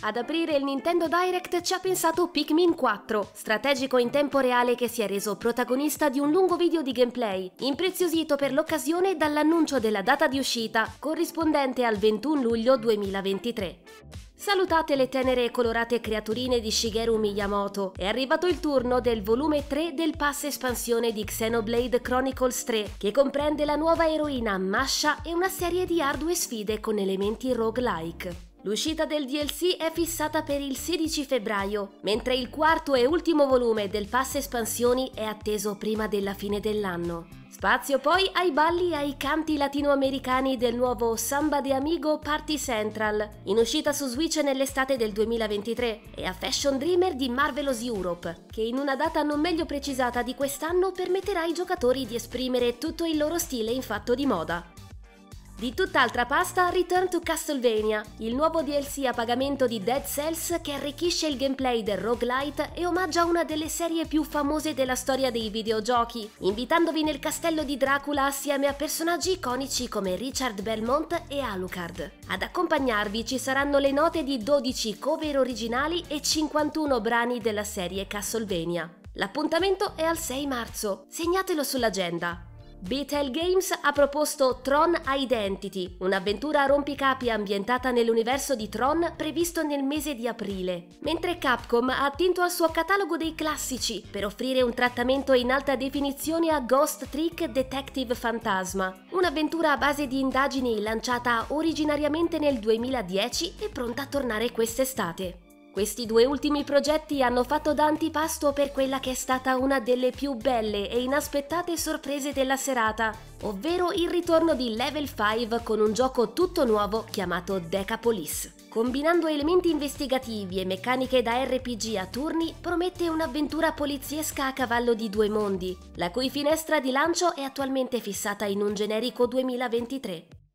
Ad aprire il Nintendo Direct ci ha pensato Pikmin 4, strategico in tempo reale che si è reso protagonista di un lungo video di gameplay, impreziosito per l'occasione dall'annuncio della data di uscita, corrispondente al 21 luglio 2023. Salutate le tenere e colorate creaturine di Shigeru Miyamoto, è arrivato il turno del volume 3 del pass espansione di Xenoblade Chronicles 3, che comprende la nuova eroina Masha e una serie di ardue sfide con elementi roguelike. L'uscita del DLC è fissata per il 16 febbraio, mentre il quarto e ultimo volume del pass espansioni è atteso prima della fine dell'anno. Spazio poi ai balli e ai canti latinoamericani del nuovo Samba de Amigo Party Central, in uscita su Switch nell'estate del 2023, e a Fashion Dreamer di Marvelous Europe, che in una data non meglio precisata di quest'anno permetterà ai giocatori di esprimere tutto il loro stile in fatto di moda. Di tutt'altra pasta Return to Castlevania, il nuovo DLC a pagamento di Dead Cells che arricchisce il gameplay del roguelite e omaggia una delle serie più famose della storia dei videogiochi, invitandovi nel castello di Dracula assieme a personaggi iconici come Richard Belmont e Alucard. Ad accompagnarvi ci saranno le note di 12 cover originali e 51 brani della serie Castlevania. L'appuntamento è al 6 marzo, segnatelo sull'agenda. Beatle Games ha proposto Tron Identity, un'avventura a rompicapi ambientata nell'universo di Tron previsto nel mese di aprile, mentre Capcom ha attinto al suo catalogo dei classici per offrire un trattamento in alta definizione a Ghost Trick Detective Fantasma, un'avventura a base di indagini lanciata originariamente nel 2010 e pronta a tornare quest'estate. Questi due ultimi progetti hanno fatto da antipasto per quella che è stata una delle più belle e inaspettate sorprese della serata, ovvero il ritorno di Level 5 con un gioco tutto nuovo chiamato Decapolis. Combinando elementi investigativi e meccaniche da RPG a turni, promette un'avventura poliziesca a cavallo di due mondi, la cui finestra di lancio è attualmente fissata in un generico 2023.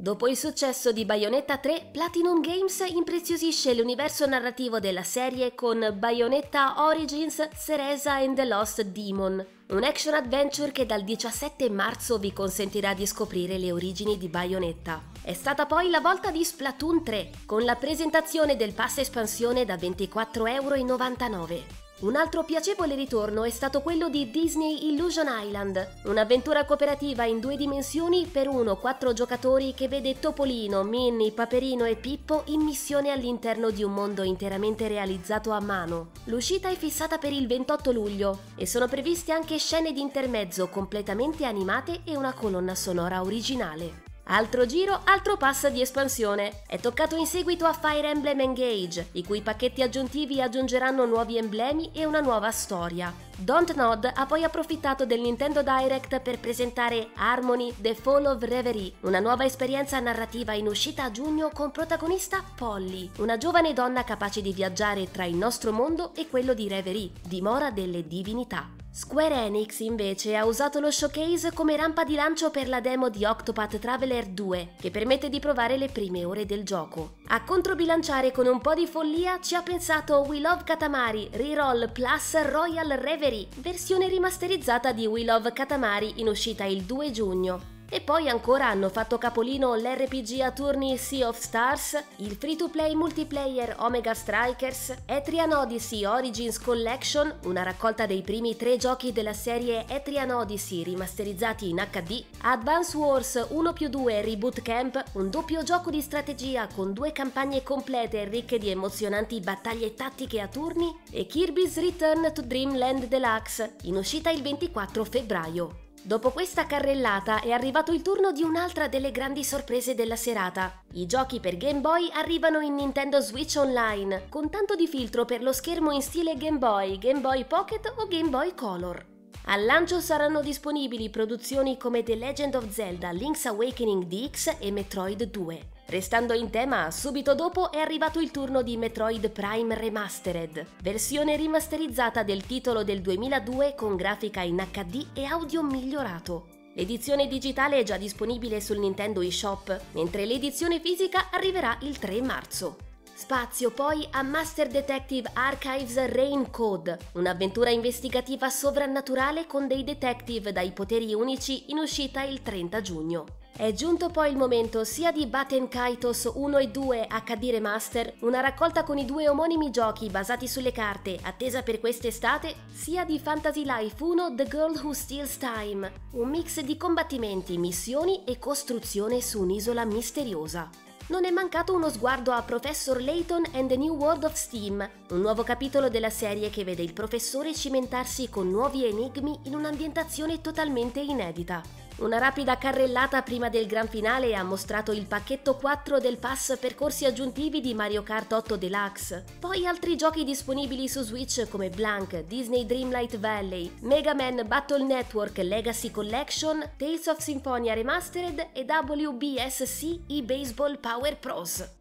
Dopo il successo di Bayonetta 3, Platinum Games impreziosisce l'universo narrativo della serie con Bayonetta Origins Cereza and the Lost Demon, un action adventure che dal 17 marzo vi consentirà di scoprire le origini di Bayonetta. È stata poi la volta di Splatoon 3, con la presentazione del pass espansione da 24,99€. Un altro piacevole ritorno è stato quello di Disney Illusion Island, un'avventura cooperativa in due dimensioni per uno o quattro giocatori che vede Topolino, Minnie, Paperino e Pippo in missione all'interno di un mondo interamente realizzato a mano. L'uscita è fissata per il 28 luglio e sono previste anche scene di intermezzo completamente animate e una colonna sonora originale. Altro giro, altro pass di espansione. È toccato in seguito a Fire Emblem Engage, i cui pacchetti aggiuntivi aggiungeranno nuovi emblemi e una nuova storia. Don't Nod ha poi approfittato del Nintendo Direct per presentare Harmony The Fall of Reverie, una nuova esperienza narrativa in uscita a giugno con protagonista Polly, una giovane donna capace di viaggiare tra il nostro mondo e quello di Reverie, dimora delle divinità. Square Enix invece ha usato lo showcase come rampa di lancio per la demo di Octopath Traveler 2, che permette di provare le prime ore del gioco. A controbilanciare con un po' di follia ci ha pensato We Love Katamari Reroll Plus Royal Reverie, versione rimasterizzata di We Love Katamari in uscita il 2 giugno. E poi ancora hanno fatto capolino l'RPG a turni Sea of Stars, il free-to-play multiplayer Omega Strikers, Etrian Odyssey Origins Collection, una raccolta dei primi tre giochi della serie Etrian Odyssey rimasterizzati in HD, Advance Wars 1 più 2 Reboot Camp, un doppio gioco di strategia con due campagne complete ricche di emozionanti battaglie tattiche a turni, e Kirby's Return to Dreamland Deluxe, in uscita il 24 febbraio. Dopo questa carrellata è arrivato il turno di un'altra delle grandi sorprese della serata. I giochi per Game Boy arrivano in Nintendo Switch Online, con tanto di filtro per lo schermo in stile Game Boy, Game Boy Pocket o Game Boy Color. Al lancio saranno disponibili produzioni come The Legend of Zelda Link's Awakening DX e Metroid 2. Restando in tema, subito dopo è arrivato il turno di Metroid Prime Remastered, versione rimasterizzata del titolo del 2002 con grafica in HD e audio migliorato. L'edizione digitale è già disponibile sul Nintendo eShop, mentre l'edizione fisica arriverà il 3 marzo. Spazio poi a Master Detective Archives Rain Code, un'avventura investigativa sovrannaturale con dei detective dai poteri unici in uscita il 30 giugno. È giunto poi il momento sia di Batten Kaitos 1 e 2 HD Remaster, una raccolta con i due omonimi giochi basati sulle carte, attesa per quest'estate, sia di Fantasy Life 1 The Girl Who Steals Time, un mix di combattimenti, missioni e costruzione su un'isola misteriosa non è mancato uno sguardo a Professor Layton and the New World of Steam, un nuovo capitolo della serie che vede il professore cimentarsi con nuovi enigmi in un'ambientazione totalmente inedita. Una rapida carrellata prima del gran finale ha mostrato il pacchetto 4 del pass percorsi aggiuntivi di Mario Kart 8 Deluxe, poi altri giochi disponibili su Switch come Blank, Disney Dreamlight Valley, Mega Man Battle Network Legacy Collection, Tales of Symphonia Remastered e WBSC eBaseball Power Pros.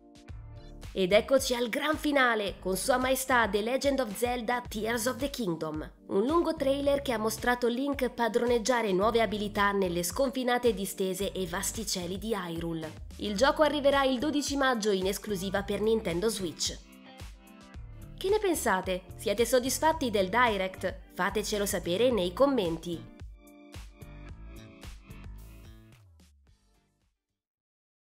Ed eccoci al gran finale, con Sua Maestà The Legend of Zelda Tears of the Kingdom. Un lungo trailer che ha mostrato Link padroneggiare nuove abilità nelle sconfinate distese e vasti cieli di Hyrule. Il gioco arriverà il 12 maggio in esclusiva per Nintendo Switch. Che ne pensate? Siete soddisfatti del Direct? Fatecelo sapere nei commenti.